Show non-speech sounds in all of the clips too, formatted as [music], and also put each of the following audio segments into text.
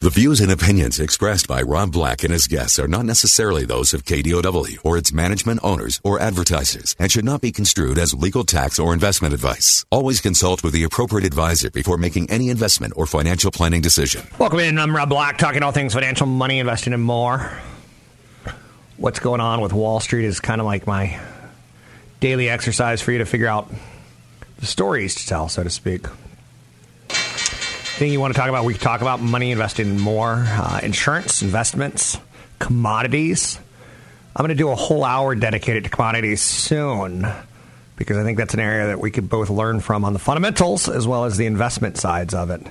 The views and opinions expressed by Rob Black and his guests are not necessarily those of KDOW or its management owners or advertisers and should not be construed as legal tax or investment advice. Always consult with the appropriate advisor before making any investment or financial planning decision. Welcome in. I'm Rob Black, talking all things financial, money, investing, and more. What's going on with Wall Street is kind of like my daily exercise for you to figure out the stories to tell, so to speak. Anything you want to talk about, we can talk about money, investing more, uh, insurance, investments, commodities. I'm going to do a whole hour dedicated to commodities soon because I think that's an area that we could both learn from on the fundamentals as well as the investment sides of it.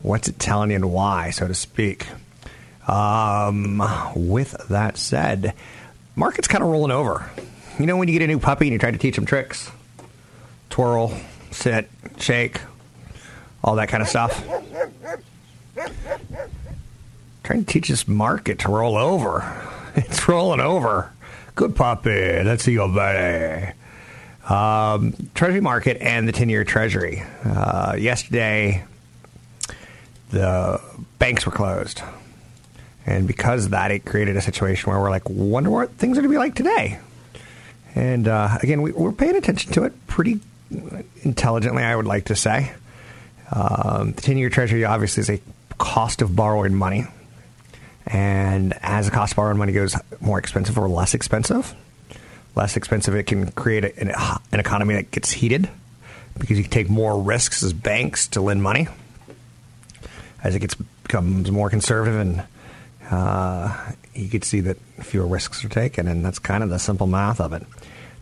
What's it telling you and why, so to speak? Um, with that said, market's kind of rolling over. You know when you get a new puppy and you try to teach them tricks? Twirl, sit, shake, all that kind of stuff. Trying to teach this market to roll over. [laughs] It's rolling over. Good puppy. Let's see your buddy. Um, treasury market and the 10 year treasury. Uh, yesterday, the banks were closed. And because of that, it created a situation where we're like, wonder what things are going to be like today. And uh, again, we, we're paying attention to it pretty intelligently, I would like to say. Um, the 10 year treasury obviously is a cost of borrowing money. And as the cost of borrowing money goes more expensive or less expensive, less expensive, it can create a, an, an economy that gets heated because you take more risks as banks to lend money. As it gets becomes more conservative, and uh, you can see that fewer risks are taken, and that's kind of the simple math of it.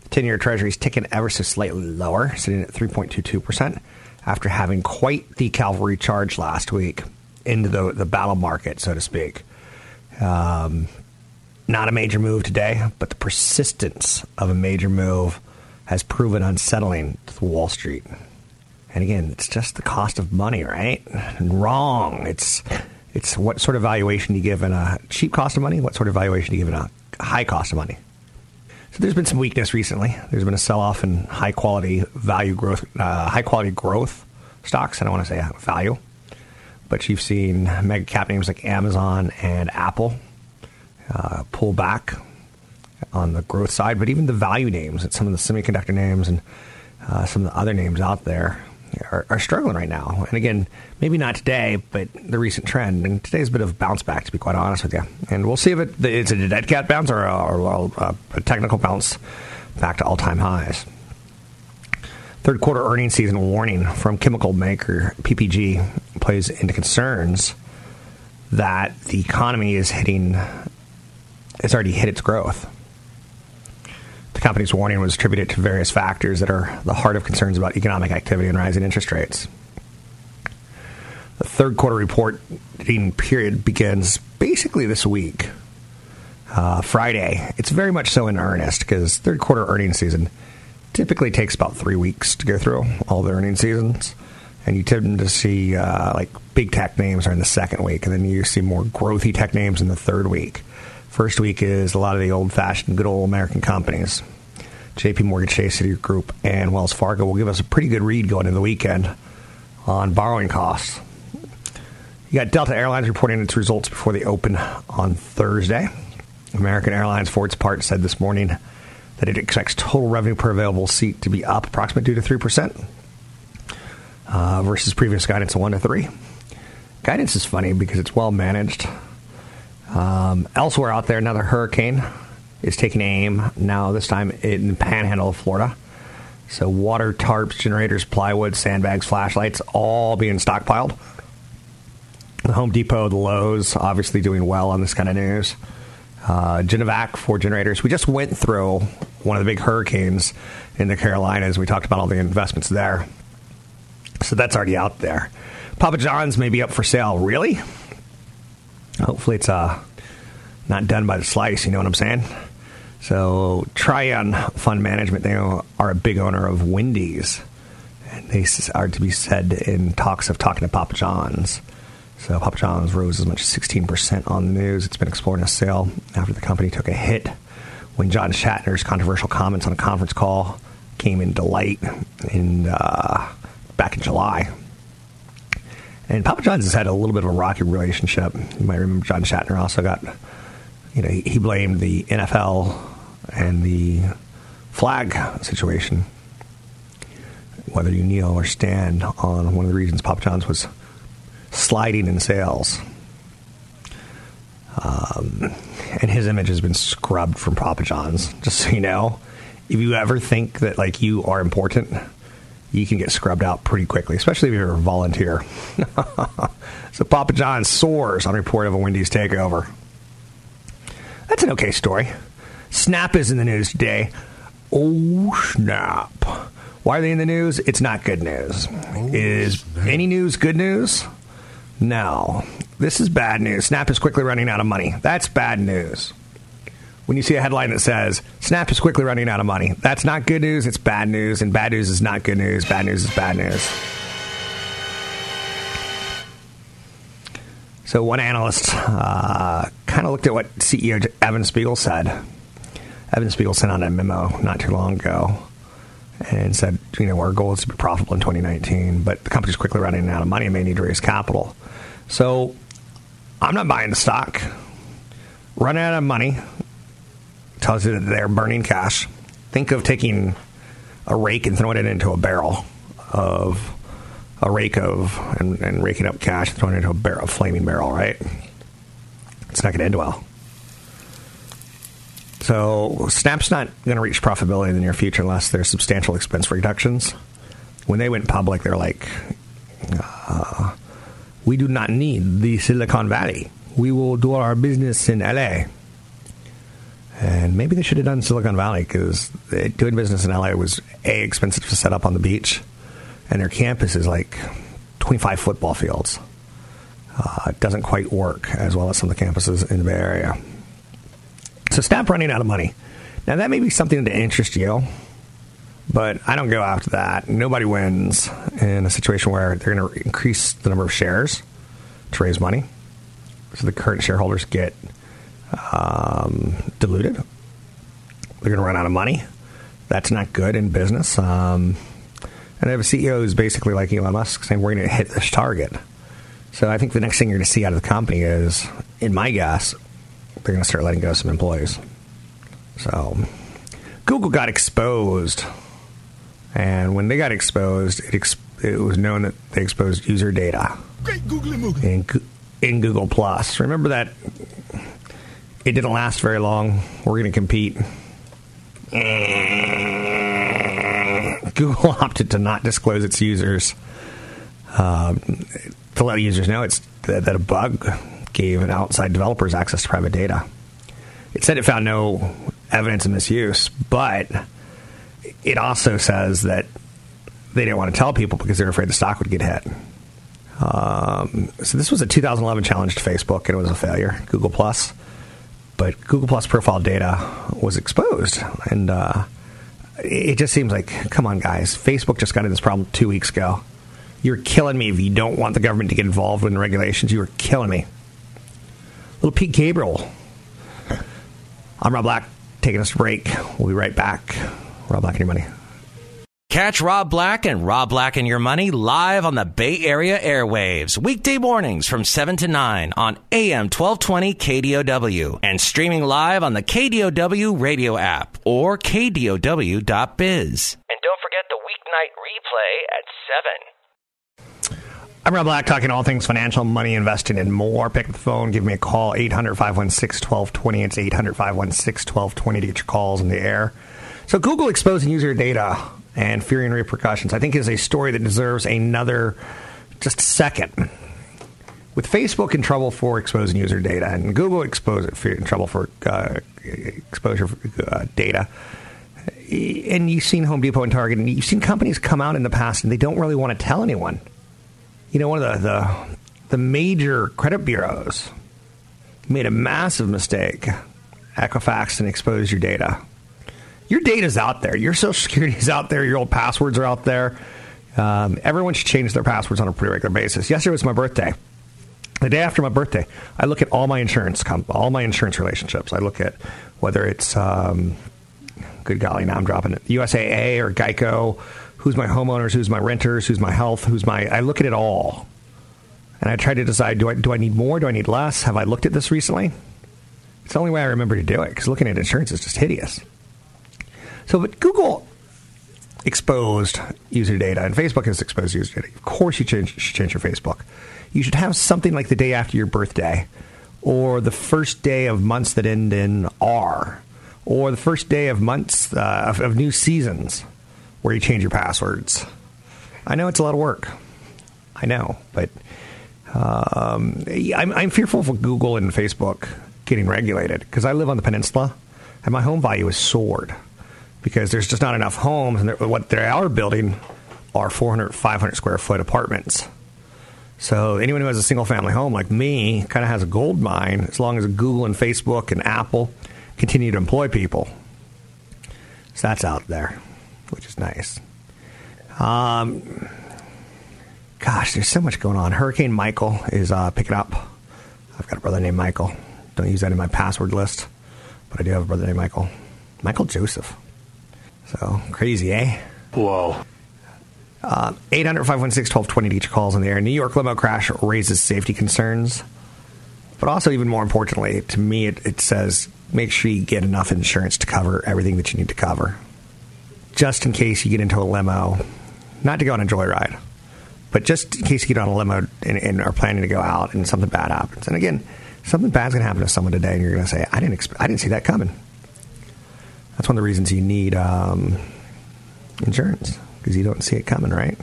The ten-year Treasury is ticking ever so slightly lower, sitting at three point two two percent, after having quite the cavalry charge last week into the the battle market, so to speak. Um, not a major move today, but the persistence of a major move has proven unsettling to Wall Street. And again, it's just the cost of money, right? And wrong. It's it's what sort of valuation you give in a cheap cost of money, what sort of valuation you give in a high cost of money. So there's been some weakness recently. There's been a sell-off in high quality value growth, uh, high quality growth stocks. I don't want to say value, but you've seen mega cap names like Amazon and Apple uh, pull back on the growth side, but even the value names some of the semiconductor names and uh, some of the other names out there are, are, struggling right now. And again, maybe not today, but the recent trend. And today's a bit of bounce back, to be quite honest with you. And we'll see if it, it's a dead cat bounce or a, or a, a technical bounce back to all time highs. Third quarter earnings season warning from chemical maker PPG plays into concerns that the economy is hitting, it's already hit its growth. The company's warning was attributed to various factors that are the heart of concerns about economic activity and rising interest rates. The third quarter reporting period begins basically this week, uh, Friday. It's very much so in earnest because third quarter earnings season typically takes about three weeks to go through all the earnings seasons. And you tend to see uh, like big tech names are in the second week, and then you see more growthy tech names in the third week. First week is a lot of the old fashioned, good old American companies. JP Morgan Chase, Citigroup, and Wells Fargo will give us a pretty good read going into the weekend on borrowing costs. You got Delta Airlines reporting its results before they open on Thursday. American Airlines, for its part, said this morning that it expects total revenue per available seat to be up approximately 2 to 3% uh, versus previous guidance of 1 to 3. Guidance is funny because it's well managed. Um, elsewhere out there, another hurricane is taking aim now, this time in the panhandle of Florida. So, water, tarps, generators, plywood, sandbags, flashlights, all being stockpiled. The Home Depot, the Lowe's, obviously doing well on this kind of news. Uh, Generac for generators. We just went through one of the big hurricanes in the Carolinas. We talked about all the investments there. So that's already out there. Papa John's may be up for sale. Really? Hopefully, it's uh, not done by the slice. You know what I'm saying? So, Trian Fund Management, they are a big owner of Wendy's. And they are to be said in talks of talking to Papa John's. So, Papa John's rose as much as 16% on the news. It's been exploring a sale after the company took a hit when John Schnatter's controversial comments on a conference call came into light in, uh, back in July. And Papa John's has had a little bit of a rocky relationship. You might remember John Schnatter also got, you know, he, he blamed the NFL and the flag situation, whether you kneel or stand, on one of the reasons Papa John's was sliding in sales. Um, and his image has been scrubbed from Papa John's. Just so you know, if you ever think that like you are important, you can get scrubbed out pretty quickly, especially if you're a volunteer. [laughs] so Papa John's soars on report of a Wendy's takeover. That's an okay story. Snap is in the news today. Oh, snap. Why are they in the news? It's not good news. Oh, is snap. any news good news? No. This is bad news. Snap is quickly running out of money. That's bad news. When you see a headline that says, Snap is quickly running out of money, that's not good news, it's bad news, and bad news is not good news, bad news is bad news. So, one analyst uh, kind of looked at what CEO Evan Spiegel said Evan Spiegel sent out a memo not too long ago and said, you know, our goal is to be profitable in 2019, but the company's quickly running out of money and may need to raise capital. So I'm not buying the stock. Running out of money tells you that they're burning cash. Think of taking a rake and throwing it into a barrel of a rake of and, and raking up cash and throwing it into a barrel, a flaming barrel, right? It's not going to end well. So Snap's not going to reach profitability in the near future unless there's substantial expense reductions. When they went public, they're like, uh, we do not need the Silicon Valley. We will do our business in LA. And maybe they should have done Silicon Valley because doing business in LA was a expensive to set up on the beach, and their campus is like 25 football fields. Uh, it doesn't quite work as well as some of the campuses in the Bay Area. So stop running out of money. Now, that may be something to interest you, but I don't go after that. Nobody wins in a situation where they're going to increase the number of shares to raise money. So the current shareholders get um, diluted. They're going to run out of money. That's not good in business. Um, and I have a CEO who's basically like Elon Musk saying, we're going to hit this target. So I think the next thing you're going to see out of the company is, in my guess, they're going to start letting go some employees. So Google got exposed, and when they got exposed, it, ex- it was known that they exposed user data Great googly in, in Google Plus. Remember that it didn't last very long. We're going to compete. Google [laughs] opted to not disclose its users um, to let users know it's that, that a bug gave an outside developers access to private data. It said it found no evidence of misuse, but it also says that they didn't want to tell people because they're afraid the stock would get hit. Um, so this was a 2011 challenge to Facebook, and it was a failure. Google Plus, but Google Plus profile data was exposed, and uh, it just seems like, come on, guys, Facebook just got in this problem two weeks ago. You're killing me if you don't want the government to get involved in regulations. You are killing me. Little Pete Gabriel. I'm Rob Black, taking us to break. We'll be right back. Rob Black and your money. Catch Rob Black and Rob Black and Your Money live on the Bay Area airwaves, weekday mornings from 7 to 9 on AM 1220 KDOW and streaming live on the KDOW radio app or KDOW.biz. And don't forget the weeknight replay at 7. I'm Rob Black, talking all things financial, money, investing, and more. Pick up the phone, give me a call, 800 516 1220. It's 800 516 1220 to get your calls in the air. So, Google exposing user data and fearing repercussions, I think, is a story that deserves another just second. With Facebook in trouble for exposing user data and Google exposed in trouble for uh, exposure for, uh, data, and you've seen Home Depot and Target, and you've seen companies come out in the past and they don't really want to tell anyone you know, one of the, the, the major credit bureaus made a massive mistake. Equifax and exposed your data. Your data's out there. Your social security is out there. Your old passwords are out there. Um, everyone should change their passwords on a pretty regular basis. Yesterday was my birthday. The day after my birthday, I look at all my insurance, all my insurance relationships. I look at whether it's, um, good golly, now I'm dropping it, USAA or Geico. Who's my homeowners? Who's my renters? Who's my health? Who's my? I look at it all, and I try to decide: do I do I need more? Do I need less? Have I looked at this recently? It's the only way I remember to do it because looking at insurance is just hideous. So, but Google exposed user data, and Facebook has exposed user data. Of course, you change, should change your Facebook. You should have something like the day after your birthday, or the first day of months that end in R, or the first day of months uh, of, of new seasons, where you change your passwords. I know it's a lot of work. I know, but um, I'm, I'm fearful for Google and Facebook getting regulated because I live on the peninsula and my home value is soared because there's just not enough homes, and what they are building are 400, 500 square foot apartments. So anyone who has a single family home like me kind of has a gold mine as long as Google and Facebook and Apple continue to employ people. So that's out there, which is nice. Um, gosh, there's so much going on. Hurricane Michael is uh, picking up. I've got a brother named Michael. Don't use that in my password list, but I do have a brother named Michael. Michael Joseph. So crazy, eh? Whoa. Uh, 800 516 1220 each calls in the air. New York limo crash raises safety concerns. But also, even more importantly, to me, it, it says make sure you get enough insurance to cover everything that you need to cover. Just in case you get into a limo, not to go on a joyride, but just in case you get on a limo and, and are planning to go out and something bad happens. And again, something bad's going to happen to someone today, and you're going to say, I didn't, exp- I didn't see that coming. That's one of the reasons you need um, insurance because you don't see it coming, right?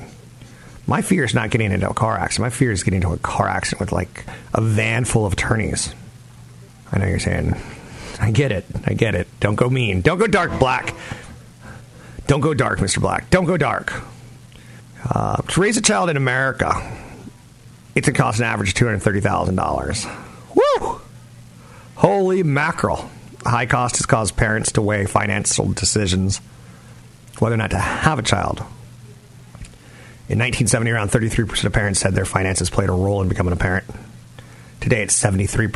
My fear is not getting into a car accident. My fear is getting into a car accident with like a van full of attorneys. I know you're saying, I get it. I get it. Don't go mean. Don't go dark, Black. Don't go dark, Mr. Black. Don't go dark. Uh, to raise a child in America, it's going to cost an average of $230,000. Woo! Holy mackerel high cost has caused parents to weigh financial decisions whether or not to have a child. In 1970, around 33% of parents said their finances played a role in becoming a parent. Today, it's 73%.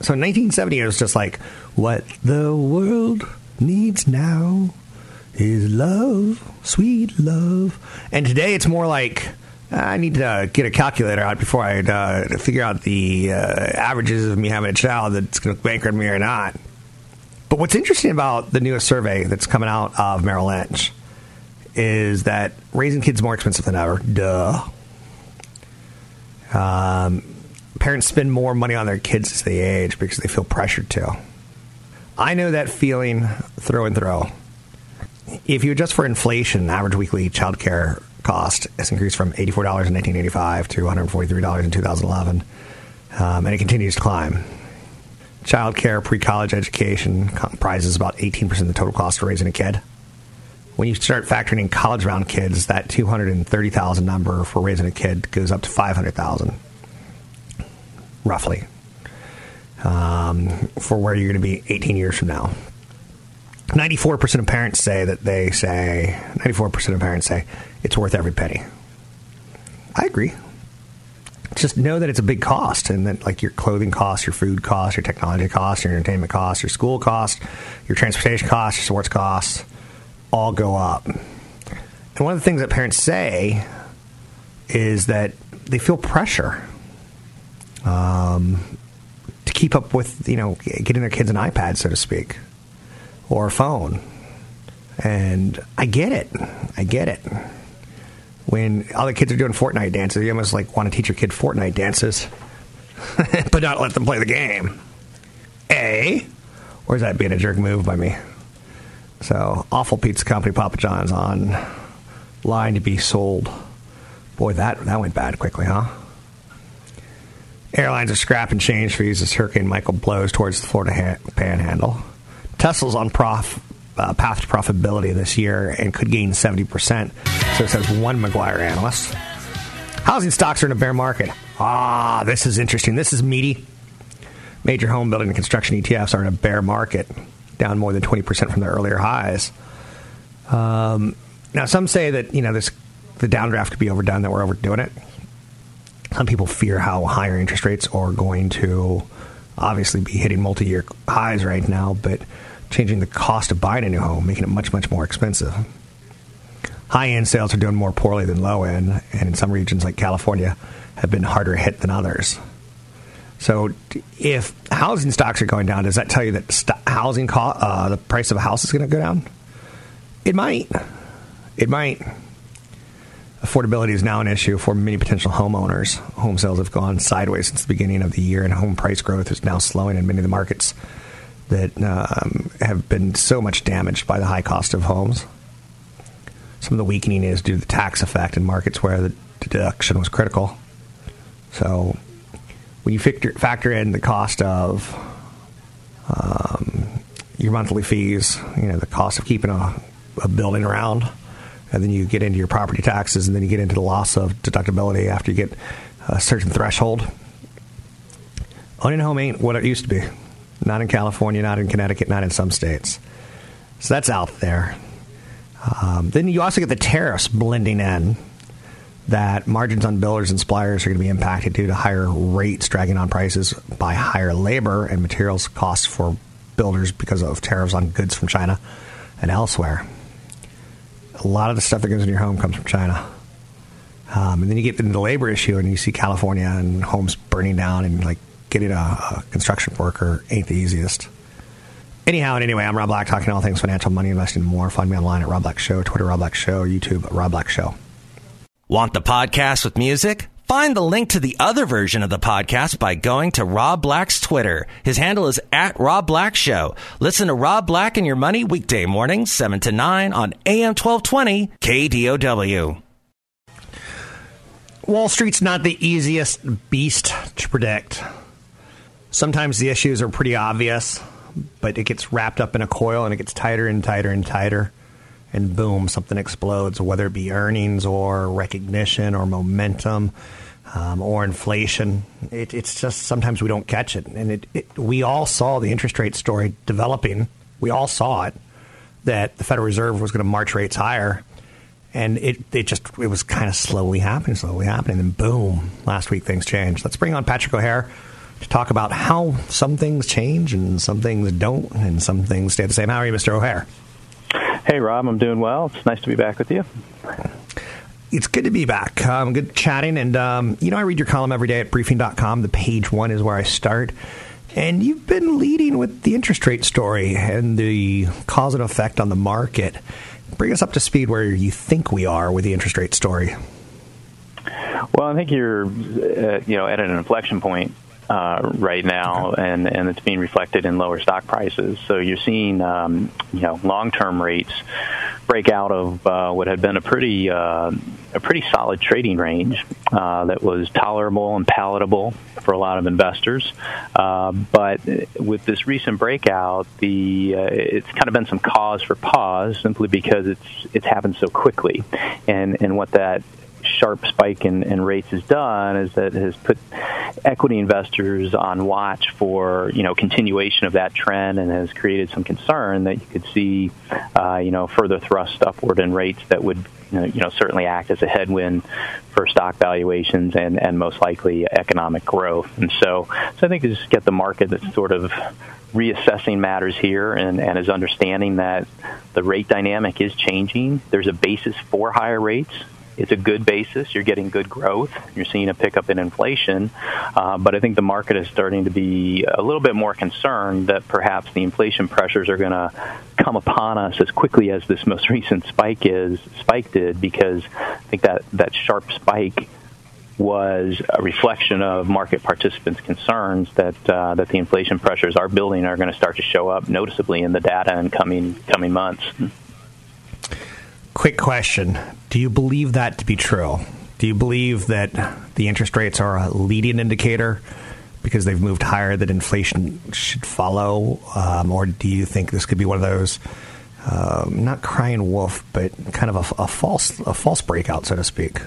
So in 1970, it was just like, what the world needs now is love, sweet love. And today, it's more like, I need to get a calculator out before I uh, figure out the uh, averages of me having a child that's going to bankrupt me or not. But what's interesting about the newest survey that's coming out of Merrill Lynch is that raising kids more expensive than ever. Duh. Um, parents spend more money on their kids as they age because they feel pressured to. I know that feeling through and through. If you adjust for inflation, average weekly child care cost has increased from $84 in 1985 to $143 in 2011, um, and it continues to climb. Child care, pre college education comprises about 18% of the total cost of raising a kid. When you start factoring in college bound kids, that 230,000 number for raising a kid goes up to 500,000, roughly, um, for where you're going to be 18 years from now. 94% of parents say that they say, 94% of parents say it's worth every penny. I agree just know that it's a big cost and that like your clothing costs, your food costs, your technology costs, your entertainment costs, your school costs, your transportation costs, your sports costs all go up. And one of the things that parents say is that they feel pressure um, to keep up with, you know, getting their kids an iPad, so to speak, or a phone. And I get it. I get it when other kids are doing Fortnite dances, you almost like want to teach your kid Fortnite dances, [laughs] but not let them play the game. A, or is that being a jerk move by me? So, awful pizza company Papa John's on line to be sold. Boy, that that went bad quickly, huh? Airlines are scrapping change fees as Hurricane Michael blows towards the Florida ha- Panhandle. Tesla's on prof uh, path to profitability this year and could gain 70%. So it says one McGuire analyst. Housing stocks are in a bear market. Ah, this is interesting. This is meaty. Major home building and construction ETFs are in a bear market, down more than 20% from their earlier highs. Um, now, some say that you know this the downdraft could be overdone, that we're overdoing it. Some people fear how higher interest rates are going to obviously be hitting multi-year highs right now, but changing the cost of buying a new home, making it much, much more expensive. High-end sales are doing more poorly than low-end, and in some regions like California, have been harder hit than others. So, if housing stocks are going down, does that tell you that st- housing co- uh, the price of a house is going to go down? It might. It might. Affordability is now an issue for many potential homeowners. Home sales have gone sideways since the beginning of the year, and home price growth is now slowing in many of the markets that um, have been so much damaged by the high cost of homes. Some of the weakening is due to the tax effect in markets where the deduction was critical. So, when you factor, factor in the cost of um, your monthly fees, you know, the cost of keeping a, a building around, and then you get into your property taxes, and then you get into the loss of deductibility after you get a certain threshold. Owning a home ain't what it used to be. Not in California, not in Connecticut, not in some states. So that's out there. Um, then you also get the tariffs blending in that margins on builders and suppliers are going to be impacted due to higher rates dragging on prices by higher labor and materials costs for builders because of tariffs on goods from China and elsewhere. A lot of the stuff that goes in your home comes from China. Um, and then you get into the labor issue and you see California and homes burning down and like getting a, a construction worker ain't the easiest. Anyhow and anyway, I'm Rob Black talking all things financial, money, investing, and more. Find me online at Rob Black Show, Twitter Rob Black Show, YouTube Rob Black Show. Want the podcast with music? Find the link to the other version of the podcast by going to Rob Black's Twitter. His handle is at Rob Black Show. Listen to Rob Black and Your Money weekday mornings, 7 to 9 on AM 1220 KDOW. Wall Street's not the easiest beast to predict. Sometimes the issues are pretty obvious, but it gets wrapped up in a coil and it gets tighter and tighter and tighter. And boom, something explodes, whether it be earnings or recognition or momentum um, or inflation. It, it's just sometimes we don't catch it. And it, it, we all saw the interest rate story developing. We all saw it that the Federal Reserve was going to march rates higher and it it just it was kind of slowly happening, slowly happening, and boom, last week things changed. Let's bring on Patrick O'Hare talk about how some things change and some things don't, and some things stay the same. How are you, Mr. O'Hare? Hey, Rob, I'm doing well. It's nice to be back with you. It's good to be back. Um, good chatting, and um, you know I read your column every day at briefing.com. The page one is where I start. And you've been leading with the interest rate story and the cause and effect on the market bring us up to speed where you think we are with the interest rate story. Well, I think you're, uh, you know, at an inflection point uh, right now, okay. and and it's being reflected in lower stock prices. So you're seeing, um, you know, long-term rates break out of uh, what had been a pretty uh, a pretty solid trading range uh, that was tolerable and palatable for a lot of investors. Uh, but with this recent breakout, the uh, it's kind of been some cause for pause simply because it's it's happened so quickly, and and what that sharp spike in, in rates has done is that it has put equity investors on watch for you know continuation of that trend and has created some concern that you could see uh, you know further thrust upward in rates that would you know certainly act as a headwind for stock valuations and and most likely economic growth and so so I think you just get the market that's sort of reassessing matters here and, and is understanding that the rate dynamic is changing. There's a basis for higher rates it's a good basis. You're getting good growth. You're seeing a pickup in inflation. Uh, but I think the market is starting to be a little bit more concerned that perhaps the inflation pressures are going to come upon us as quickly as this most [laughs] recent spike is spike did, because I think that that sharp spike was a reflection of market participants' concerns that uh, that the inflation pressures are building are going to start to show up noticeably in the data in coming coming months. Quick question Do you believe that to be true? Do you believe that the interest rates are a leading indicator because they've moved higher that inflation should follow? Um, or do you think this could be one of those, um, not crying wolf, but kind of a, a false a false breakout, so to speak?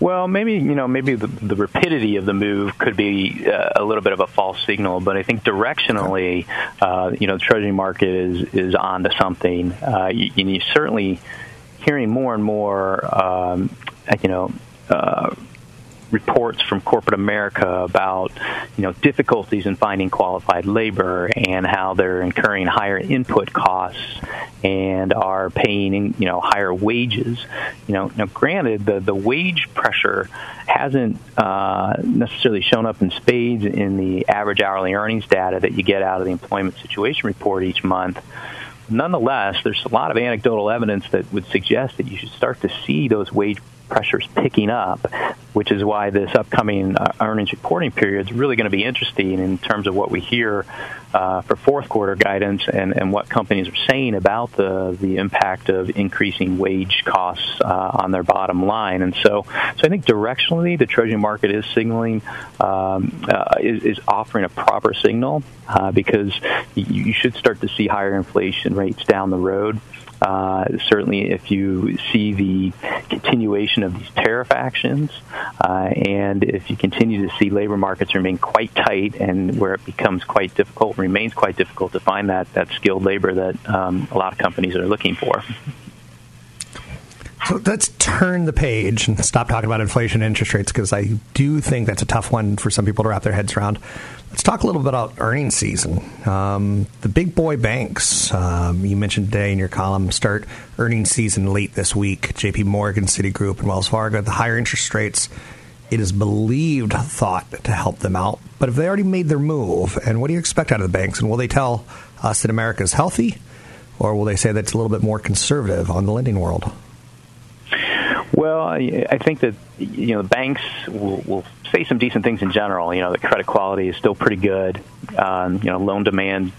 Well, maybe you know, maybe the, the rapidity of the move could be uh, a little bit of a false signal, but I think directionally, uh, you know, the Treasury market is is onto something. Uh, you, you certainly hearing more and more, um, you know. Uh, reports from corporate America about you know difficulties in finding qualified labor and how they're incurring higher input costs and are paying you know higher wages. You know, now granted the the wage pressure hasn't uh, necessarily shown up in spades in the average hourly earnings data that you get out of the employment situation report each month nonetheless, there's a lot of anecdotal evidence that would suggest that you should start to see those wage pressures picking up, which is why this upcoming uh, earnings reporting period is really going to be interesting in terms of what we hear uh, for fourth quarter guidance and, and what companies are saying about the the impact of increasing wage costs uh, on their bottom line. And so, so I think directionally, the Treasury market is signaling um, uh, is, is, offering a proper signal uh, because you, you should start to see higher inflation rates down the road. Uh, certainly, if you see the continuation of these tariff actions, uh, and if you continue to see labor markets remain quite tight, and where it becomes quite difficult, remains quite difficult to find that that skilled labor that um, a lot of companies are looking for. So let's turn the page and stop talking about inflation and interest rates because I do think that's a tough one for some people to wrap their heads around. Let's talk a little bit about earnings season. Um, the big boy banks, um, you mentioned today in your column, start earnings season late this week. JP Morgan, Citigroup, and Wells Fargo. The higher interest rates, it is believed, thought to help them out. But if they already made their move, and what do you expect out of the banks? And will they tell us that America is healthy, or will they say that it's a little bit more conservative on the lending world? Well, I think that you know the banks will, will say some decent things in general. You know, the credit quality is still pretty good. Um, you know, loan demand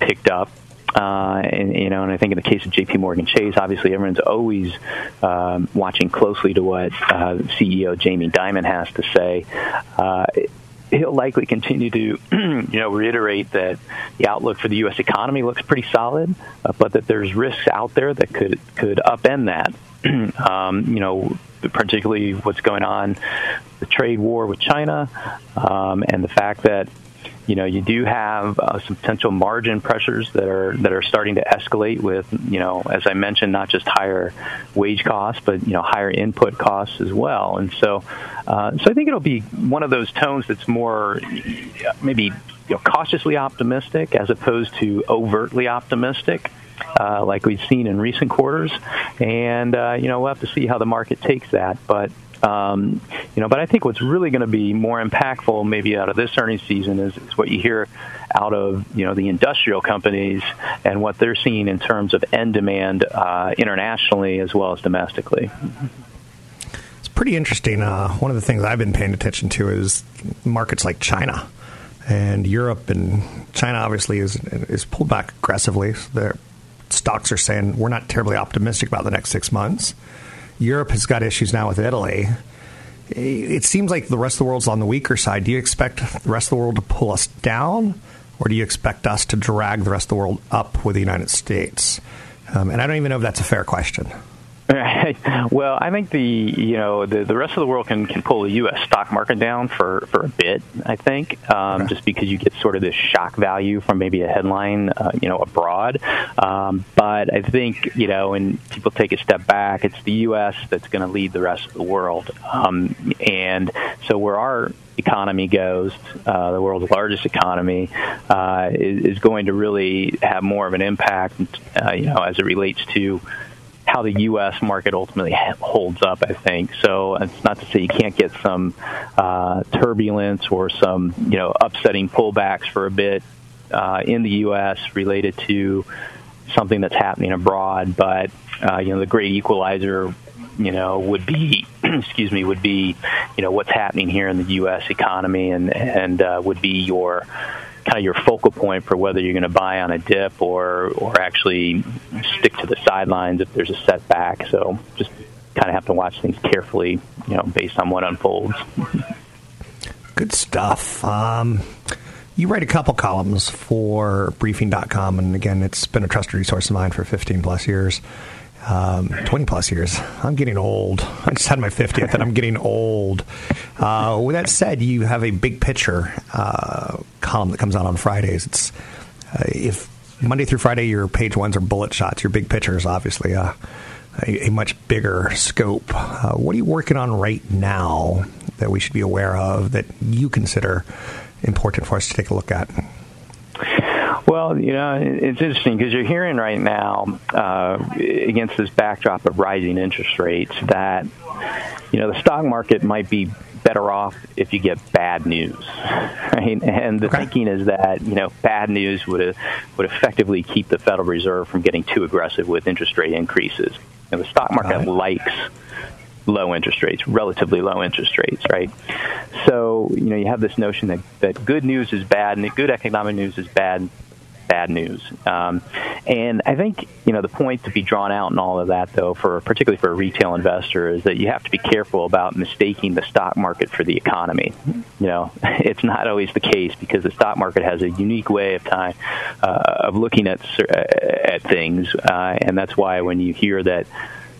picked up. Uh, and you know, and I think in the case of J.P. Morgan Chase, obviously everyone's always um, watching closely to what uh, CEO Jamie Dimon has to say. Uh, he'll likely continue to, [clears throat] you know, reiterate that the outlook for the U.S. economy looks pretty solid, uh, but that there's risks out there that could could upend that. [clears throat] um, you know, particularly what's going on, the trade war with China, um, and the fact that you know you do have uh, some potential margin pressures that are that are starting to escalate with you know as I mentioned not just higher wage costs but you know higher input costs as well and so uh, so I think it'll be one of those tones that's more maybe you know, cautiously optimistic as opposed to overtly optimistic uh, like we've seen in recent quarters. And, uh, you know, we'll have to see how the market takes that. But, um, you know, but I think what's really going to be more impactful maybe out of this earnings season is, is what you hear out of, you know, the industrial companies and what they're seeing in terms of end demand uh, internationally as well as domestically It's pretty interesting. Uh, one of the things I've been paying attention to is markets like China and Europe and China. Obviously, is is pulled back aggressively. So they're stocks are saying we're not terribly optimistic about the next six months. Europe has got issues now with Italy. It seems like the rest of the world's on the weaker side. Do you expect the rest of the world to pull us down, or do you expect us to drag the rest of the world up with the United States? Um, and I don't even know if that's a fair question. Well, I think the you know the the rest of the world can can pull the U.S. stock market down for for a bit. I think um, okay. just because you get sort of this shock value from maybe a headline, uh, you know, abroad. Um, but I think you know when people take a step back, it's the U.S. that's going to lead the rest of the world. Um, and so where our economy goes, uh, the world's largest economy, uh, is, is, going to really have more of an impact, uh, you know, as it relates to how the U.S. market ultimately holds up. I think so. It's not to say you can't get some uh, turbulence or some you know upsetting pullbacks for a bit uh, in the U.S. related to something that's happening abroad, but uh, you know the great equalizer you know would be [clears throat] excuse me would be you know what's happening here in the U.S. economy and and uh, would be your kind of your focal point for whether you're going to buy on a dip or or actually stick to the sidelines if there's a setback. So just kind of have to watch things carefully, you know, based on what unfolds. Good stuff. Um, you write a couple columns for briefing.com, and again, it's been a trusted resource of mine for 15 plus years. Um, 20 plus years. I'm getting old. I just had my 50th and I'm getting old. Uh, with that said, you have a big picture uh, column that comes out on Fridays. It's uh, if Monday through Friday your page ones are bullet shots, your big picture is obviously a, a, a much bigger scope. Uh, what are you working on right now that we should be aware of that you consider important for us to take a look at? Well, you know, it's interesting because you're hearing right now, uh, against this backdrop of rising interest rates, that you know the stock market might be better off if you get bad news, [laughs] right? And the okay. thinking is that you know bad news would would effectively keep the Federal Reserve from getting too aggressive with interest rate increases. And the stock market right. likes low interest rates, relatively low interest rates, right? So, you know, you have this notion that, that good news is bad and that good economic news is bad, bad news. Um, and I think you know the point to be drawn out in all of that, though, for particularly for a retail investor, is that you have to be careful about mistaking the stock market for the economy. You know, [laughs] it's not always the case because the stock market has a unique way of time uh, of looking at at things, uh, and that's why when you hear that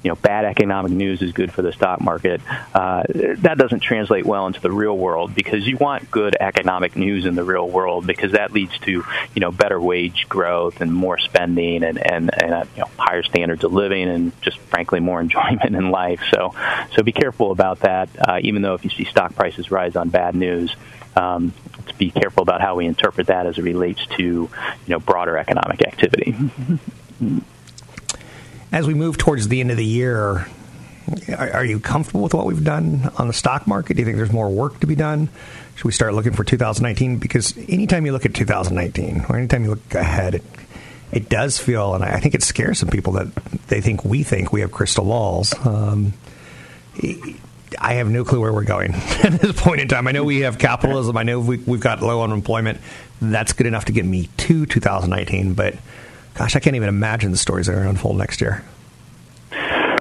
you know, bad economic news is good for the stock market. Uh, that doesn't translate well into the real world because you want good economic news in the real world because that leads to, you know, better wage growth and more spending and and, and uh, you know, higher standards of living and just frankly more [laughs] enjoyment in life. So, so be careful about that. Uh, even though if you see stock prices rise on bad news. Um, to be careful about how we interpret that as it relates to, you know, broader economic activity. [laughs] as we move towards the end of the year, are, are, you comfortable with what we've done on the stock market? Do you think there's more work to be done? Should we start looking for 2019? Because anytime you look at 2019 or anytime you look ahead, it, it does feel, and I think it scares some people that they think we think we have crystal balls. Um, I have no clue where we're going [laughs] at this point in time. I know we have capitalism. I know we, have got low unemployment. That's good enough to get me to 2019, but gosh, I can't even imagine the stories that are going to unfold next year.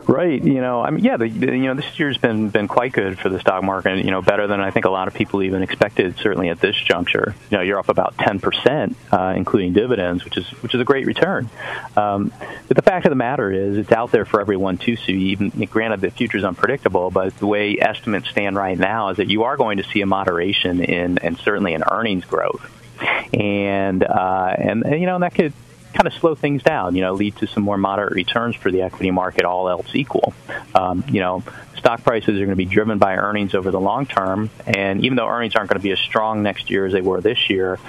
Right. You know, I mean, yeah, the, the, you know, this year's been been quite good for the stock market. You know, better than I think a lot of people even expected. Certainly at this juncture, you know, you're up about ten percent, uh, including dividends, which is which is a great return. Um, but the fact of the matter is, it's out there for everyone to see. Even granted, the future's unpredictable, but the way estimates stand right now is that you are going to see a moderation in and certainly in earnings growth and uh, and, and you know that could kind of slow things down, you know, lead to some more moderate returns for the equity market, all else equal. Um, you know, stock prices are going to be driven by earnings over the long term, and even though earnings aren't going to be as strong next year as they were this year,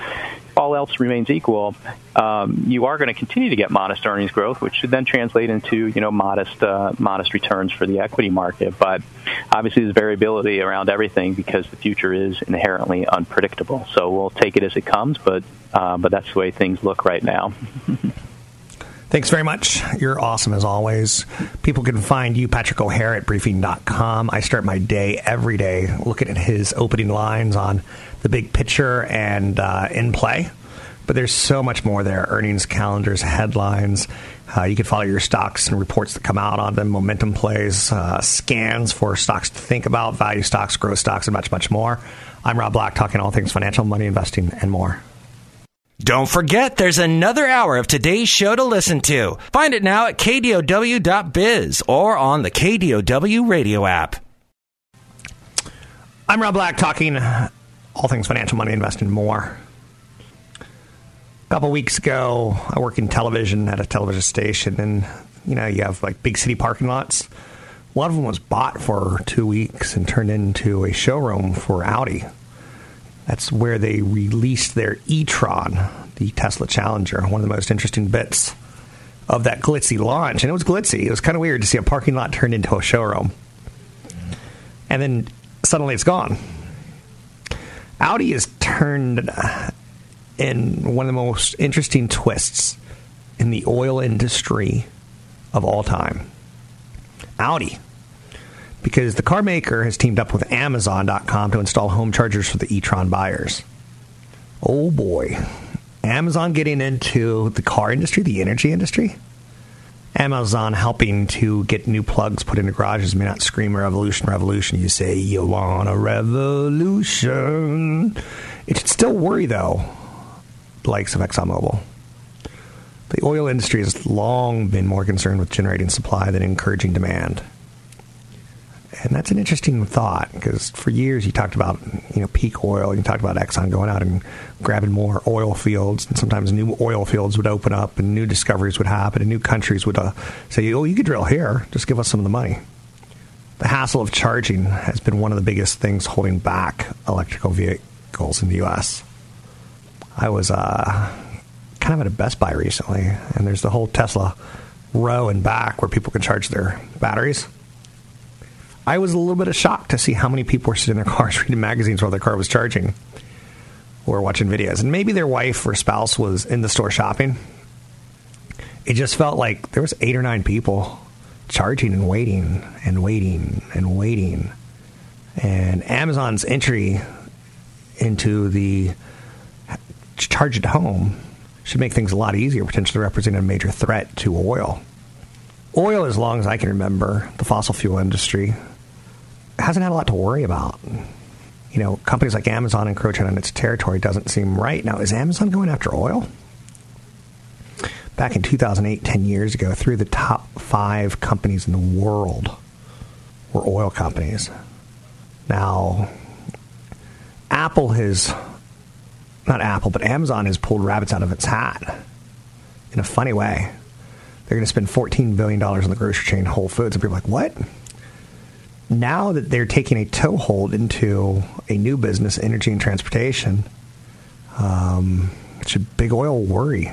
all else remains equal, um, you are going to continue to get modest earnings growth, which should then translate into you know modest uh, modest returns for the equity market. But obviously, there's variability around everything because the future is inherently unpredictable. So we'll take it as it comes, but uh, but that's the way things look right now. [laughs] Thanks very much. You're awesome as always. People can find you, Patrick O'Hare, at briefing.com. I start my day every day looking at his opening lines on the big picture and uh, in play. But there's so much more there earnings, calendars, headlines. Uh, you can follow your stocks and reports that come out on them, momentum plays, uh, scans for stocks to think about, value stocks, growth stocks, and much, much more. I'm Rob Black, talking all things financial, money investing, and more. Don't forget, there's another hour of today's show to listen to. Find it now at kdow.biz or on the KDOW radio app. I'm Rob Black, talking all things financial, money, investing, more. A couple weeks ago, I work in television at a television station, and you know, you have like big city parking lots. One of them was bought for two weeks and turned into a showroom for Audi. That's where they released their e-tron, the Tesla Challenger, one of the most interesting bits of that glitzy launch. And it was glitzy. It was kind of weird to see a parking lot turned into a showroom. And then suddenly it's gone. Audi has turned in one of the most interesting twists in the oil industry of all time. Audi because the car maker has teamed up with Amazon.com to install home chargers for the e-tron buyers. Oh boy. Amazon getting into the car industry, the energy industry? Amazon helping to get new plugs put into garages may not scream revolution, revolution. You say you want a revolution. It should still worry, though, the likes of ExxonMobil. The oil industry has long been more concerned with generating supply than encouraging demand. And that's an interesting thought because for years you talked about you know peak oil. You talked about Exxon going out and grabbing more oil fields, and sometimes new oil fields would open up, and new discoveries would happen, and new countries would uh, say, "Oh, you could drill here. Just give us some of the money." The hassle of charging has been one of the biggest things holding back electrical vehicles in the U.S. I was uh, kind of at a Best Buy recently, and there's the whole Tesla row and back where people can charge their batteries. I was a little bit of shock to see how many people were sitting in their [laughs] cars reading magazines while their car was charging or watching videos. And maybe their wife or spouse was in the store shopping. It just felt like there was eight or nine people charging and waiting and waiting and waiting. And Amazon's entry into the charge at home should make things a lot easier, potentially representing a major threat to oil. Oil, as long as I can remember, the fossil fuel industry hasn't had a lot to worry about. You know, companies like Amazon encroaching on its territory doesn't seem right. Now, is Amazon going after oil? Back in 2008, 10 years ago, three of the top five companies in the world were oil companies. Now, Apple has, not Apple, but Amazon has pulled rabbits out of its hat in a funny way. They're going to spend $14 billion on the grocery chain Whole Foods. And people are like, what? Now that they're taking a toehold into a new business, energy and transportation, um, a big oil worry?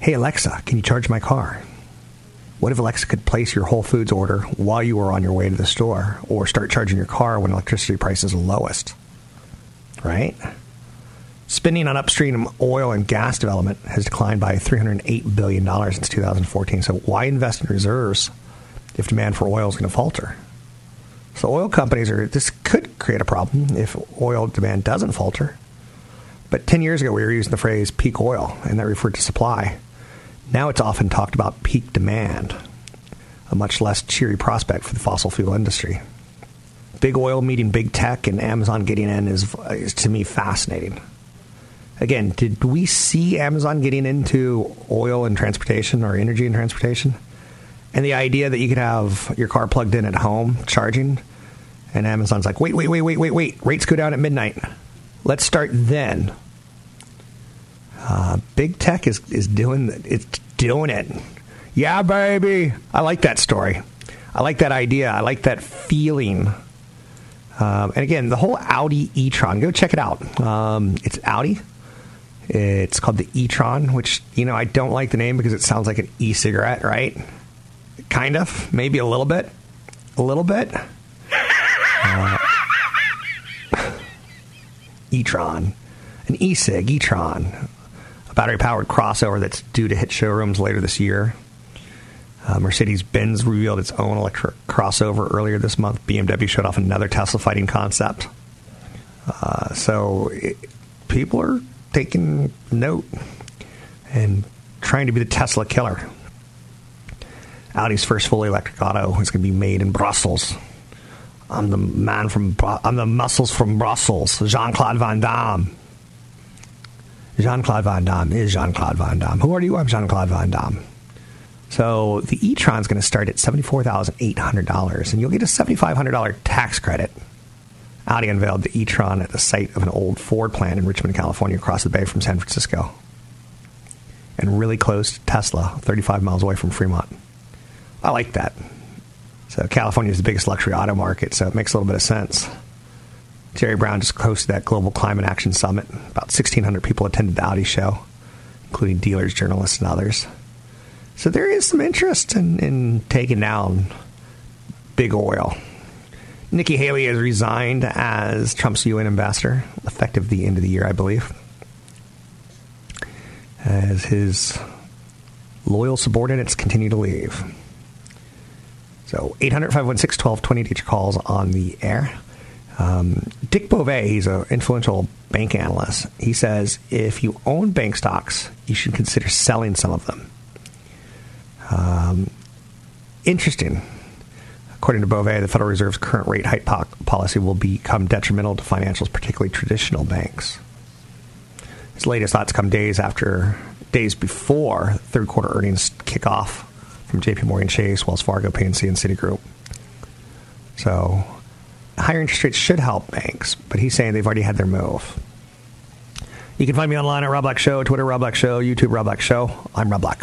Hey Alexa, can you charge my car? What if Alexa could place your Whole Foods order while you were on your way to the store, or start charging your car when electricity prices are lowest? Right? Spending on upstream oil and gas development has declined by $308 billion since 2014. So, why invest in reserves if demand for oil is going to falter? So oil companies are this could create a problem if oil demand doesn't falter. But 10 years ago we were using the phrase peak oil and that referred to supply. Now it's often talked about peak demand, a much less cheery prospect for the fossil fuel industry. Big oil meeting big tech and Amazon getting in is, is to me fascinating. Again, did we see Amazon getting into oil and transportation or energy and transportation? And the idea that you could have your car plugged in at home charging and Amazon's like, wait, wait, wait, wait, wait, wait. Rates go down at midnight. Let's start then. Uh, big tech is, is doing it's doing it. Yeah, baby. I like that story. I like that idea. I like that feeling. Um, and again, the whole Audi e-tron. Go check it out. Um, it's Audi. It's called the e-tron, which you know I don't like the name because it sounds like an e-cigarette, right? Kind of, maybe a little bit, a little bit. Uh, e-tron, an e-cig, e-tron, a battery-powered crossover that's due to hit showrooms later this year. Uh, Mercedes-Benz revealed its own electric crossover earlier this month. BMW showed off another Tesla fighting concept. Uh, so it, people are taking note and trying to be the Tesla killer. Audi's first fully electric auto is going to be made in Brussels. I'm the man from, I'm the muscles from Brussels, Jean Claude Van Damme. Jean Claude Van Damme is Jean Claude Van Damme. Who are you? I'm Jean Claude Van Damme. So the e Tron is going to start at $74,800, and you'll get a $7,500 tax credit. Audi unveiled the e Tron at the site of an old Ford plant in Richmond, California, across the bay from San Francisco. And really close to Tesla, 35 miles away from Fremont. I like that. So California is the biggest luxury auto market, so it makes a little bit of sense. Jerry Brown just hosted that Global Climate Action Summit. About 1,600 people attended the Audi show, including dealers, journalists, and others. So there is some interest in, in taking down big oil. Nikki Haley has resigned as Trump's UN ambassador, effective the end of the year, I believe. As his loyal subordinates continue to leave. So 800 516 1220 to get your calls on the air. Um, Dick Bove, he's an influential bank analyst. He says if you own bank stocks, you should consider selling some of them. Um, interesting. According to Bove, the Federal Reserve's current rate hike po- policy will become detrimental to financials, particularly traditional banks. His latest thoughts come days after days before third quarter earnings kickoff from JP Morgan Chase, Wells Fargo, PNC, and Citigroup. So higher interest rates should help banks, but he's saying they've already had their move. You can find me online at Rob Black Show, Twitter Rob Black Show, YouTube Rob Black Show. I'm Rob Black.